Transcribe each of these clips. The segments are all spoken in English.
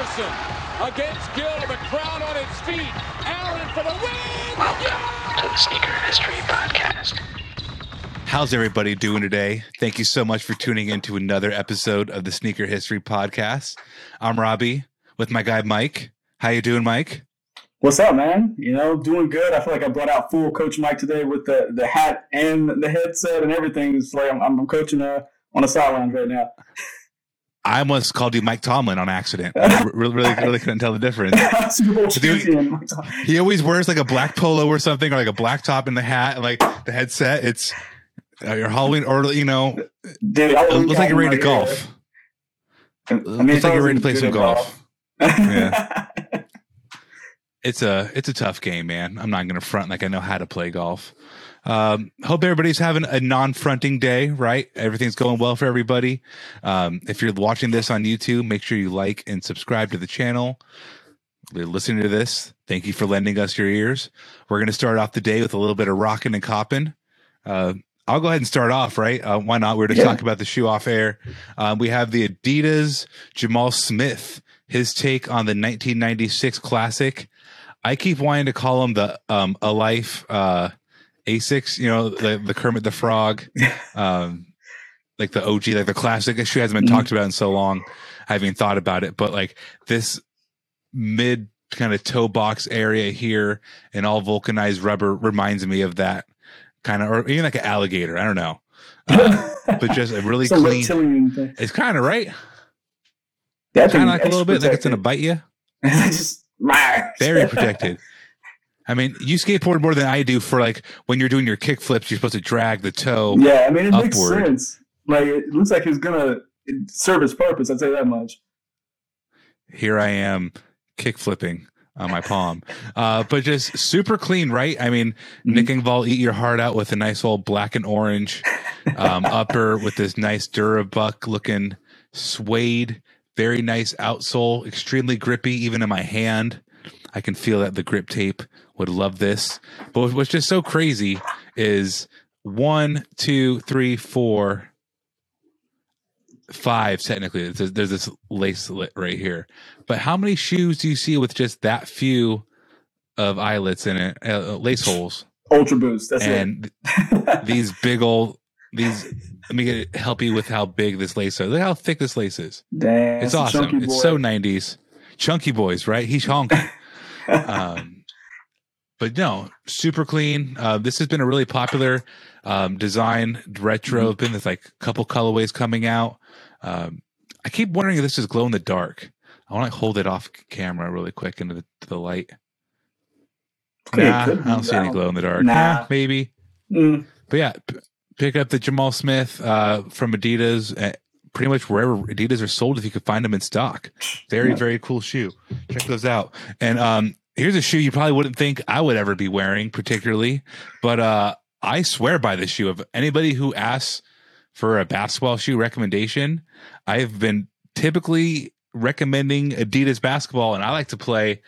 Iverson against Gill, the crowd on its feet. Allen for the win. Welcome to the Sneaker History Podcast. How's everybody doing today? Thank you so much for tuning in to another episode of the Sneaker History Podcast. I'm Robbie with my guy Mike. How you doing, Mike? What's up, man? You know, doing good. I feel like I brought out full Coach Mike today with the, the hat and the headset and everything. It's like I'm, I'm coaching uh, on the sidelines right now. I almost called you Mike Tomlin on accident. I really, really, really couldn't tell the difference. Dude. He always wears like a black polo or something, or like a black top in the hat, and like the headset. It's uh, your Halloween, or you know, Dude, I looks like you're ready to golf. I It looks like you're ready to play some golf. yeah. it's a it's a tough game, man. I'm not gonna front like I know how to play golf. Um, hope everybody's having a non-fronting day, right? Everything's going well for everybody. Um, if you're watching this on YouTube, make sure you like and subscribe to the channel. You're listening to this, thank you for lending us your ears. We're gonna start off the day with a little bit of rocking and copping. Uh, I'll go ahead and start off, right? Uh, why not? We're just Yeah. talking about the shoe off air. Um, we have the Adidas Jamal Smith, his take on the 1996 classic. I keep wanting to call him the um, a life uh, Asics, you know, the, the Kermit the Frog, um, like the OG, like the classic shoe hasn't been Mhm. talked about in so long. I haven't even thought about it, but like this mid kind of toe box area here and all vulcanized rubber reminds me of that kind of, or even like an alligator. I don't know, uh, but just a really It's clean. thing. It's kind of right, That kind of like a little bit like it's gonna bite you. just Very protected. I mean, you skateboard more than I do for like when you're doing your kick flips, you're supposed to drag the toe. Yeah, I mean it makes sense. Like it looks like it's gonna serve its purpose. I'd say that much. Here I am kick flipping on my palm. Uh, but just super clean, right? I mean, Mhm. Nick Engvall eat your heart out with a nice old black and orange um, upper with this nice Durabuck looking suede, very nice outsole, extremely grippy, even in my hand. I can feel that the grip tape would love this. But what's just so crazy is one, two, three, four, five. Technically, there's, there's this lacelet right here. But how many shoes do you see with just that few of eyelets in it, uh, lace holes, Ultra boost. That's and it. these big old these? Let me get help you with how big this lace is. Look how thick this lace is. Damn, It's awesome. It's so 90s. Chunky boys, right? He's honky. um, but no, super clean. Uh, this has been a really popular um, design, retro. Been with like a couple colorways coming out. Um, I keep wondering if this is glow in the dark. I want to hold it off camera really quick into the, to the light. Nah, I don't see any glow in the dark. Nah. Nah, maybe. Mm. But yeah, p- pick up the Jamal Smith uh, from Adidas. Uh, pretty much wherever Adidas are sold, if you could find them in stock. Very, Yeah. very cool shoe. Check those out. And um, here's a shoe you probably wouldn't think I would ever be wearing, particularly, but uh, I swear by this shoe. Of anybody who asks for a basketball shoe recommendation, I've been typically recommending Adidas basketball, and I like to play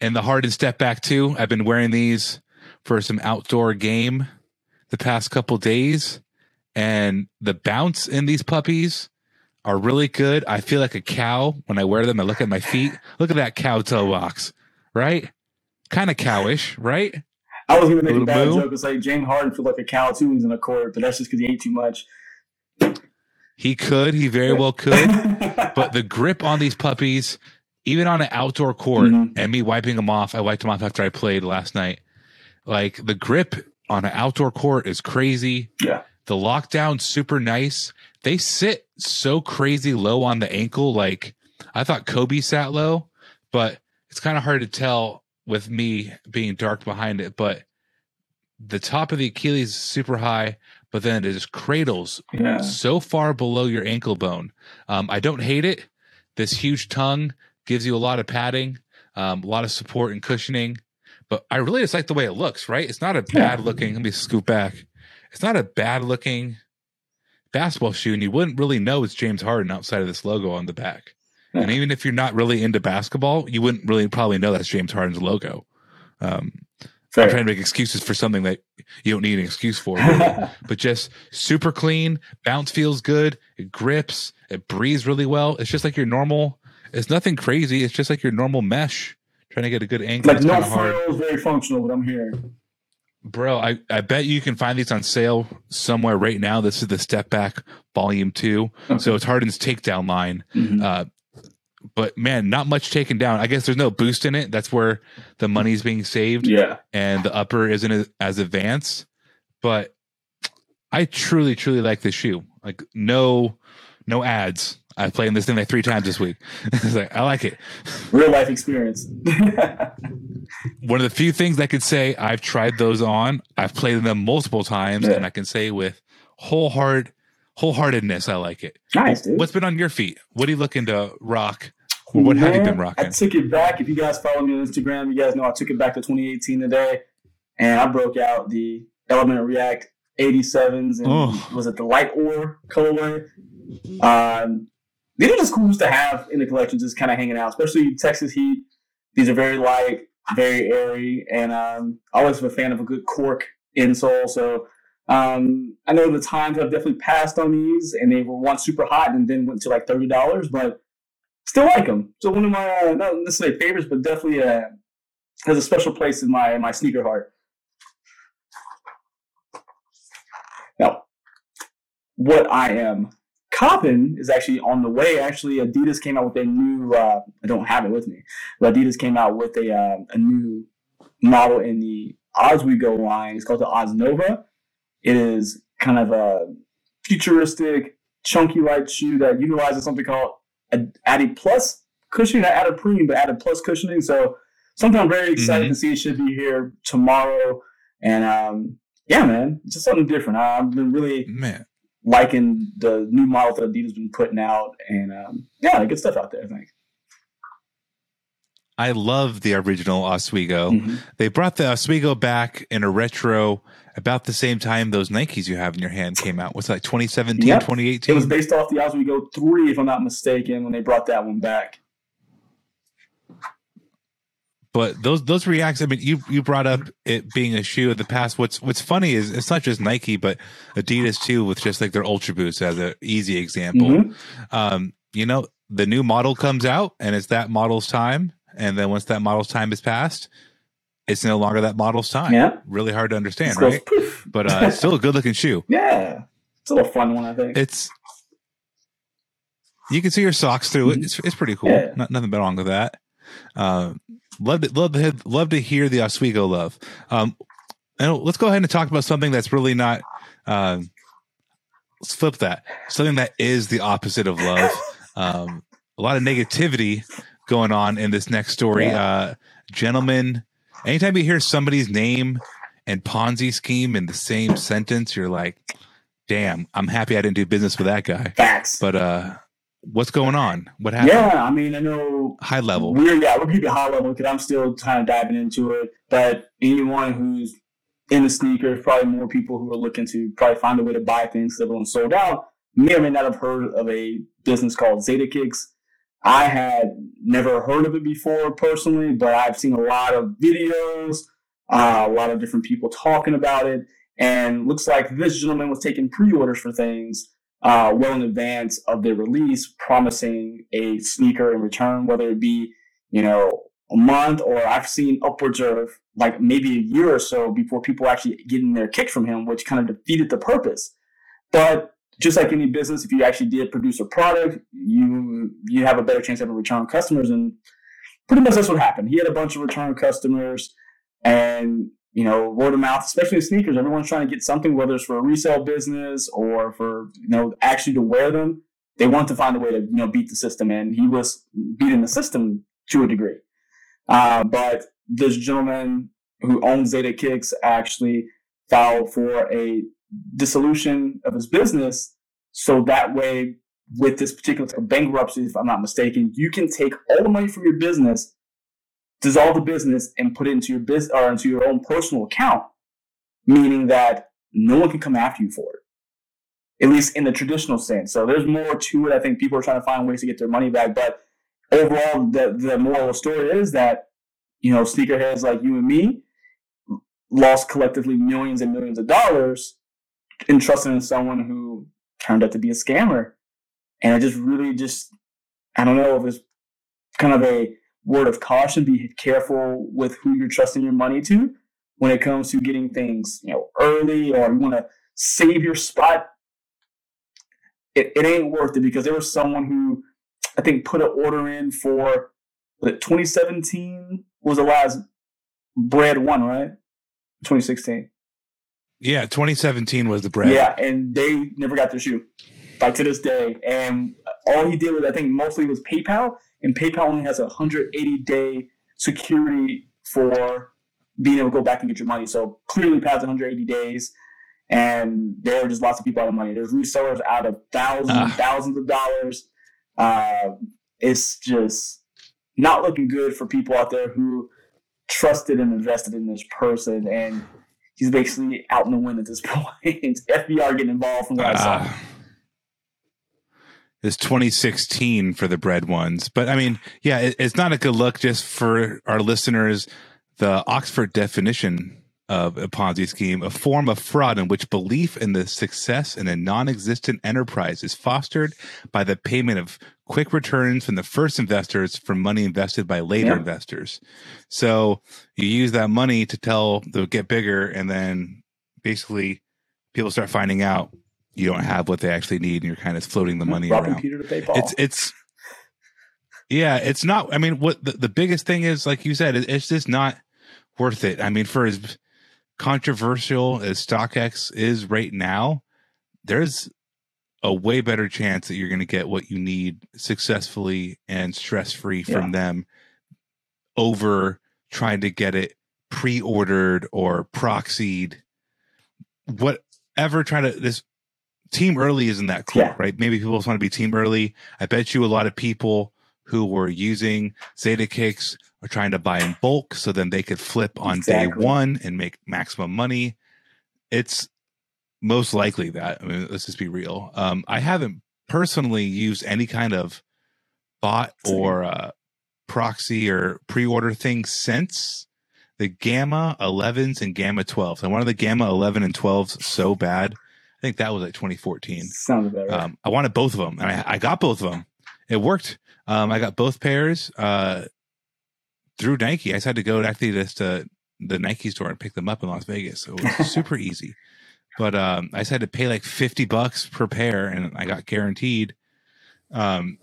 in the Harden Step Back too. I've been wearing these for some outdoor game the past couple days, and the bounce in these puppies are really good. I feel like a cow when I wear them. I look at my feet. Look at that cow toe box, right? Kind of cowish, right? I was gonna make a bad joke. It's like James Harden feel like a cow too he's in the court, but that's just because he ate too much. He could. He very well could. but the grip on these puppies, even on an outdoor court Mhm. and me wiping them off, I wiped them off after I played last night. Like the grip on an outdoor court is crazy. Yeah. The lockdown super nice. They sit so crazy low on the ankle. Like I thought Kobe sat low, but it's kind of hard to tell with me being dark behind it. But the top of the Achilles is super high, but then it just cradles Yeah. so far below your ankle bone. Um, I don't hate it. This huge tongue gives you a lot of padding, um, a lot of support and cushioning. But I really just like the way it looks, right? It's not a bad looking. Let me scoop back. It's not a bad looking basketball shoe, and you wouldn't really know it's James Harden outside of this logo on the back. And even if you're not really into basketball, you wouldn't really probably know that's James Harden's logo. Um, Fair. I'm trying to make excuses for something that you don't need an excuse for. really. but just super clean. Bounce feels good. It grips. It breathes really well. It's just like your normal. It's nothing crazy. It's just like your normal mesh. Trying to get a good angle. like no kind of hard, frills, very functional. But I'm here, bro. I I bet you can find these on sale somewhere right now. This is the Step Back Volume Two. So it's Harden's takedown line. Mhm. Uh, but man, not much taken down. I guess there's no boost in it. That's where the money's being saved Yeah. and the upper isn't as, advanced. But I truly, truly like this shoe. Like no, no ads. I've played in this thing like three times this week. like I like it. Real life experience. One of the few things I could say I've tried those on. I've played them multiple times, Yeah. and I can say with whole heart, wholeheartedness, I like it. nice, dude. What's been on your feet? What are you looking to rock? Or what have you been rocking? I took it back. If you guys follow me on Instagram, you guys know I took it back to 2018 today, and I broke out the Element React 87s and Oh. was it the light ore colorway? Um, these are just cool to have in the collection, just kind of hanging out, especially Texas heat. These are very light, very airy, and um, always a fan of a good cork insole. So um, I know the times have definitely passed on these, and they were once super hot and then went to like thirty dollars, but still like them. So one of my uh, not necessarily favorites, but definitely uh, has a special place in my my sneaker heart. Now, what I am copping is actually on the way. Actually, Adidas came out with a new. Uh, I don't have it with me, but Adidas came out with a uh, a new model in the Ozweego line. It's called the Oznova. It is kind of a futuristic, chunky light shoe that utilizes something called Ad- Addy Plus cushioning, not Addy Premium, but Addy Plus cushioning. So something I'm very excited to see. It should be here tomorrow. And um, yeah, man, it's just something different. I've been really Man, liking the new models that Adidas been putting out, and um, yeah, good stuff out there. I think. I love the original Ozweego. Mhm. They brought the Ozweego back in a retro about the same time those Nikes you have in your hand came out. What's that, 2017, Yep. 2018? It was based off the Ozweego three, if I'm not mistaken, when they brought that one back. but those those reacts, I mean, you you brought up it being a shoe of the past. What's what's funny is it's not just Nike, but Adidas too, with just like their Ultra Boost as an easy example. Mhm. Um, you know, the new model comes out and it's that model's time. And then once that model's time is passed, it's no longer that model's time. Yeah. Really hard to understand, It goes right? But uh, it's still a good looking shoe. Yeah, it's a little fun one, I think. It's you can see your socks through it. It's, it's pretty cool. Yeah. Not, nothing wrong with that. Uh, love to love to love to hear the Ozweego love. Um, and let's go ahead and talk about something that's really not. Um, let's flip that. Something that is the opposite of love. Um, a lot of negativity going on in this next story. Yeah. Uh, gentlemen, anytime you hear somebody's name and Ponzi scheme in the same sentence, you're like, damn, I'm happy I didn't do business with that guy. Facts. But uh what's going on? What happened? yeah, I mean, I know High level. We're yeah, we'll keep it high level because I'm still kind of diving into it. But anyone who's in the sneakers, probably more people who are looking to probably find a way to buy things that are sold out, may or may not have heard of a business called Zadeh Kicks. I had never heard of it before personally, but I've seen a lot of videos, uh, a lot of different people talking about it, and looks like this gentleman was taking pre-orders for things uh, well in advance of their release, promising a sneaker in return, whether it be, you know, a month or I've seen upwards of like maybe a year or so before people actually getting their kick from him, which kind of defeated the purpose. But just like any business, if you actually did produce a product, you you have a better chance of having return customers. And pretty much that's what happened. He had a bunch of return customers, and you know, word of mouth, especially with sneakers. Everyone's trying to get something, whether it's for a resale business or for you know actually to wear them. They want to find a way to you know beat the system, and he was beating the system to a degree. Uh, but this gentleman who owns Zadeh Kicks actually filed for a dissolution of his business, so that way, with this particular bankruptcy, if I'm not mistaken, you can take all the money from your business dissolve the business and put it into your business or into your own personal account, meaning that no one can come after you for it, at least in the traditional sense. So there's more to it. I think people are trying to find ways to get their money back, but overall, the the moral of the story is that you know sneakerheads like you and me lost collectively millions and millions of dollars entrusted in someone who turned out to be a scammer, and I just really just I don't know if it's kind of a word of caution be careful with who you're trusting your money to when it comes to getting things you know early or you want to save your spot. It, it ain't worth it because there was someone who i think put an order in for was it 2017 was the last Bred one right? 2016 Yeah, 2017 was the Bred. yeah and they never got their shoe like to this day and all he did was i think mostly was paypal and PayPal only has a 180 day security for being able to go back and get your money. So clearly past 180 days, and there are just lots of people out of money. There's resellers out of thousands and Ah. thousands of dollars. Uh, it's just not looking good for people out there who trusted and invested in this person, and he's basically out in the wind at this point. FBR getting involved from what I saw. Ah. It's 2016 for the Bred ones. But I mean, yeah, it, it's not a good look just for our listeners. The Oxford definition of a Ponzi scheme, a form of fraud in which belief in the success in a non existent enterprise is fostered by the payment of quick returns from the first investors from money invested by later Yeah. investors. So you use that money to tell they'll get bigger, and then basically people start finding out you don't have what they actually need, and you're kind of floating the money Robbing around. Peter to pay Paul. It's it's yeah, it's not. I mean, what the, the biggest thing is, like you said, it, it's just not worth it. I mean, for as controversial as StockX is right now, there's a way better chance that you're going to get what you need successfully and stress free from them over trying to get it pre-ordered or proxied. Whatever trying to this team early isn't that cool Yeah. right? Maybe people just want to be team early. I bet you a lot of people who were using Zadeh Kicks are trying to buy in bulk so then they could flip on Exactly. day one and make maximum money. It's most likely that i mean let's just be real um i haven't personally used any kind of bot or uh proxy or pre-order thing since the gamma 11s and gamma 12s and one of the gamma 11 and 12s so bad i think that was like 2014 Sounds about right. um, I wanted both of them, and I, I got both of them. It worked. Um, I got both pairs uh, through Nike. I just had to go actually just to the Nike store and pick them up in Las Vegas. So it was super easy. But um, I just had to pay like fifty bucks per pair, and I got guaranteed. Um,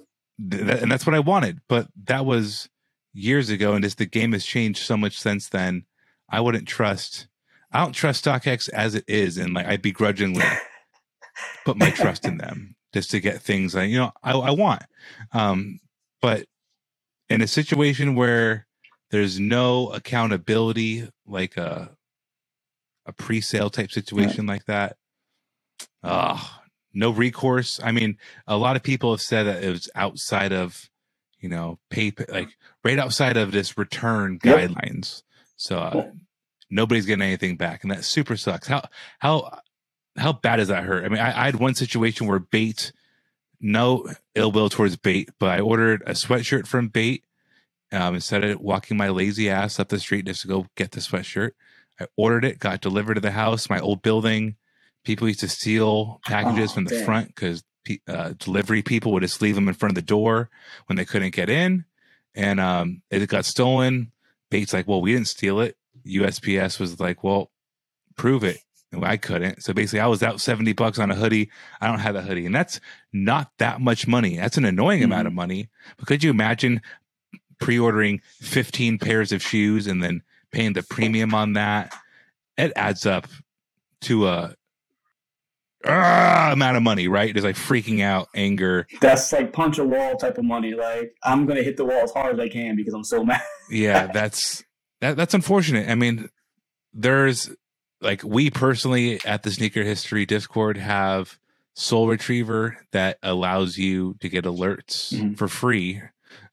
th- that, and that's what I wanted. But that was years ago, and just the game has changed so much since then. I wouldn't trust. I don't trust StockX as it is, and like I begrudgingly put my trust in them just to get things I you know I, I want. Um, but in a situation where there's no accountability, like a a pre-sale type situation like that, ah, no recourse. I mean, a lot of people have said that it was outside of you know pay like right outside of this return Yep. guidelines. So uh, Cool. nobody's getting anything back, and that super sucks. How how how bad does that hurt? I mean, I, I had one situation where bait, no ill will towards bait, but I ordered a sweatshirt from bait. Um, instead of walking my lazy ass up the street just to go get the sweatshirt, I ordered it, got delivered to the house, my old building. People used to steal packages Oh, from the dang. front because uh, delivery people would just leave them in front of the door when they couldn't get in. And um, it got stolen. Bates like, well, we didn't steal it. USPS was like, well, prove it. And I couldn't. So basically, I was out 70 bucks on a hoodie. I don't have a hoodie. And that's not that much money. That's an annoying amount of money. But could you imagine pre-ordering 15 pairs of shoes and then paying the premium on that, it adds up to a ah, amount of money, right? It's like freaking out, anger. That's like punch a wall type of money. Like I'm gonna hit the wall as hard as I can because I'm so mad. Yeah, that's that, that's unfortunate. I mean, there's like we personally at the Sneaker History Discord have Soul Retriever that allows you to get alerts Mhm. for free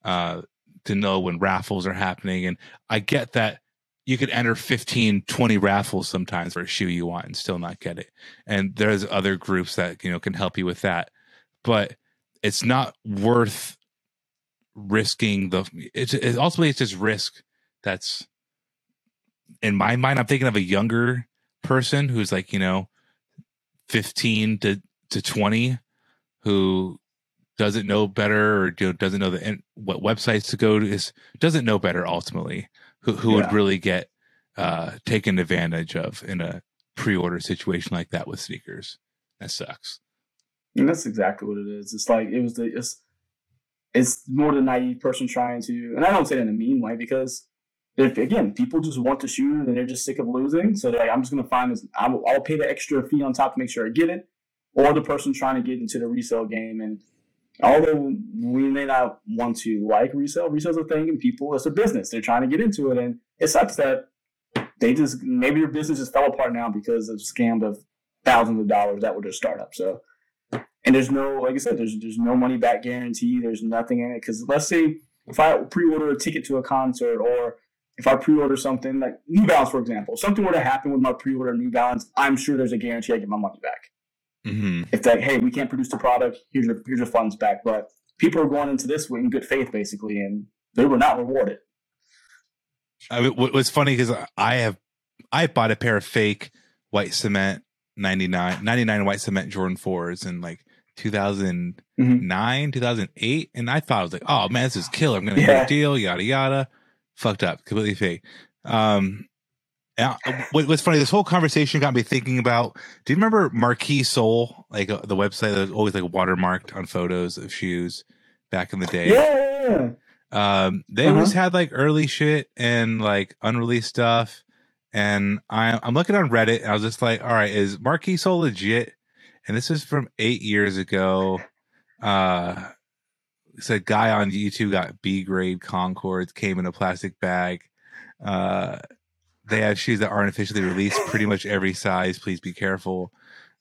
uh, to know when raffles are happening. And I get that you could enter 15, 20 raffles sometimes for a shoe you want and still not get it. And there's other groups that, you know, can help you with that. But it's not worth risking the, it's, it's ultimately it's just risk that's in my mind. I'm thinking of a younger person who's like, you know, 15 to, to 20 who doesn't know better or you know, doesn't know the what websites to go to is doesn't know better ultimately who, who would really get uh taken advantage of in a pre-order situation like that with sneakers that sucks And that's exactly what it is. It's like it was the it's it's more the naive person trying to, and I don't say that in a mean way because if again people just want the shoe and they're just sick of losing, so they're like I'm just gonna find this. I'll, I'll pay the extra fee on top to make sure I get it, or the person trying to get into the resale game. And although we may not want to like resale, resale's a thing, and people it's a business. They're trying to get into it, and it sucks that they just maybe your business just fell apart now because of scammed of thousands of dollars that were their startup. So and there's no like I said, there's there's no money back guarantee. There's nothing in it because let's say if I pre-order a ticket to a concert or if I pre-order something like New Balance, for example, if something were to happen with my pre-order New Balance, I'm sure there's a guarantee I get my money back. Mm-hmm. If that, hey, we can't produce the product, here's your here's your funds back. But people are going into this in good faith, basically, and they were not rewarded. I mean, funny because I have I bought a pair of fake white cement 99 99 white cement Jordan 4s in like 2009 2008 and I thought I was like oh man this is killer. I'm gonna get a deal yada yada. Fucked up. Completely fake. Um what, what's funny this whole conversation got me thinking about do you remember Marquis Soul like uh, the website that was always like watermarked on photos of shoes back in the day Yeah, yeah, yeah. um, they Uh-huh. always had like early shit and like unreleased stuff. And I, I'm looking on Reddit and I was just like, all right, is Marquis Soul legit? And this is from eight years ago. Uh, it's a guy on YouTube got B grade Concords, came in a plastic bag. Uh, they have shoes that aren't officially released, pretty much every size. Please be careful.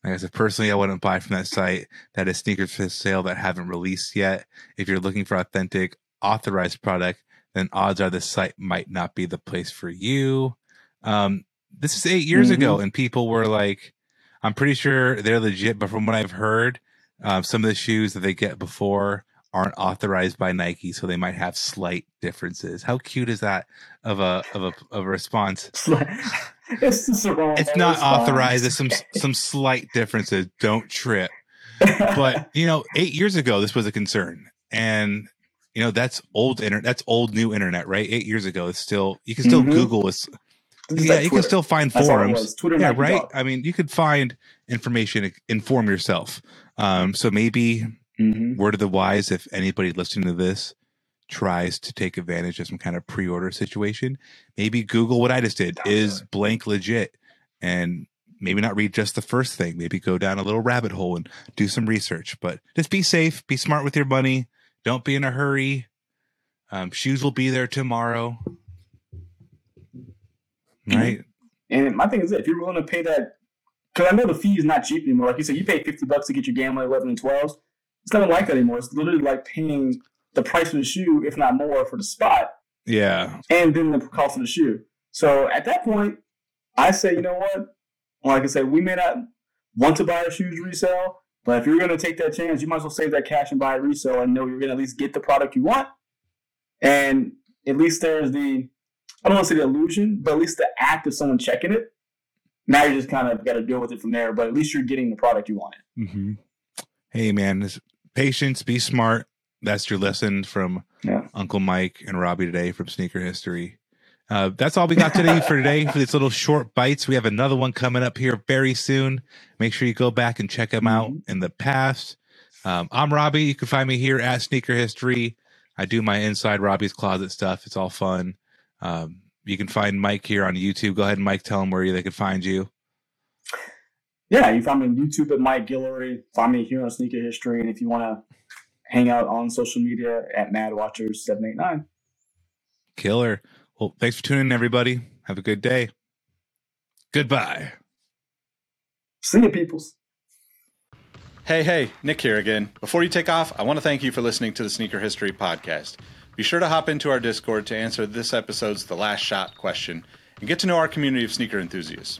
Like I said, personally, I wouldn't buy from that site. That is sneakers for sale that haven't released yet. If you're looking for authentic, authorized product, then odds are the site might not be the place for you. Um, this is eight years Mhm. ago, and people were like, I'm pretty sure they're legit, but from what I've heard, um, some of the shoes that they get before aren't authorized by Nike, so they might have slight differences. How cute is that of a of a of a response? It's, it's just a wrong. It's not response. authorized. There's some some slight differences. Don't trip. But you know, eight years ago, this was a concern, and you know that's old internet. That's old new internet, right? Eight years ago, it's still you can still Mhm. Google this. Yeah, like you can still find That's forums. Twitter yeah, right. I mean, you could find information, inform yourself. Um, so maybe Mhm. word of the wise, if anybody listening to this tries to take advantage of some kind of pre-order situation, maybe Google what I just did. Is blank legit? And maybe not read just the first thing. Maybe go down a little rabbit hole and do some research. But just be safe, be smart with your money. Don't be in a hurry. Um, shoes will be there tomorrow. Right? And my thing is, that if you're willing to pay that, because I know the fee is not cheap anymore. Like you said, you pay fifty bucks to get your Gamma 11 and 12s. It's nothing like that anymore. It's literally like paying the price of the shoe, if not more, for the spot, Yeah. and then the cost of the shoe. So at that point, I say, you know what? Like I said, we may not want to buy our shoes resale, but if you're going to take that chance, you might as well save that cash and buy a resale and know you're going to at least get the product you want. And at least there's the, I don't want to say the illusion, but at least the act of someone checking it. Now you just kind of got to deal with it from there, but at least you're getting the product you wanted. hmm Hey, man, this- patience, be smart. That's your lesson from Yeah. Uncle Mike and Robbie today from Sneaker History. Uh, that's all we got today for today for these little short bites. We have another one coming up here very soon. Make sure you go back and check them out in the past. Um, I'm Robbie. You can find me here at Sneaker History I do my inside Robbie's closet stuff. It's all fun. Um, you can find Mike here on YouTube. Go ahead, and Mike. Tell them where they can find you. Yeah, you find me on YouTube at Mike Guillory. Find me here on Sneaker History, and if you want to hang out on social media at Mad Watchers seven eight nine. Killer. Well, thanks for tuning in, everybody. Have a good day. Goodbye. See you, peoples. Hey, hey, Nick here again. Before you take off, I want to thank you for listening to the Sneaker History Podcast. Be sure to hop into our Discord to answer this episode's The Last Shot question and get to know our community of sneaker enthusiasts.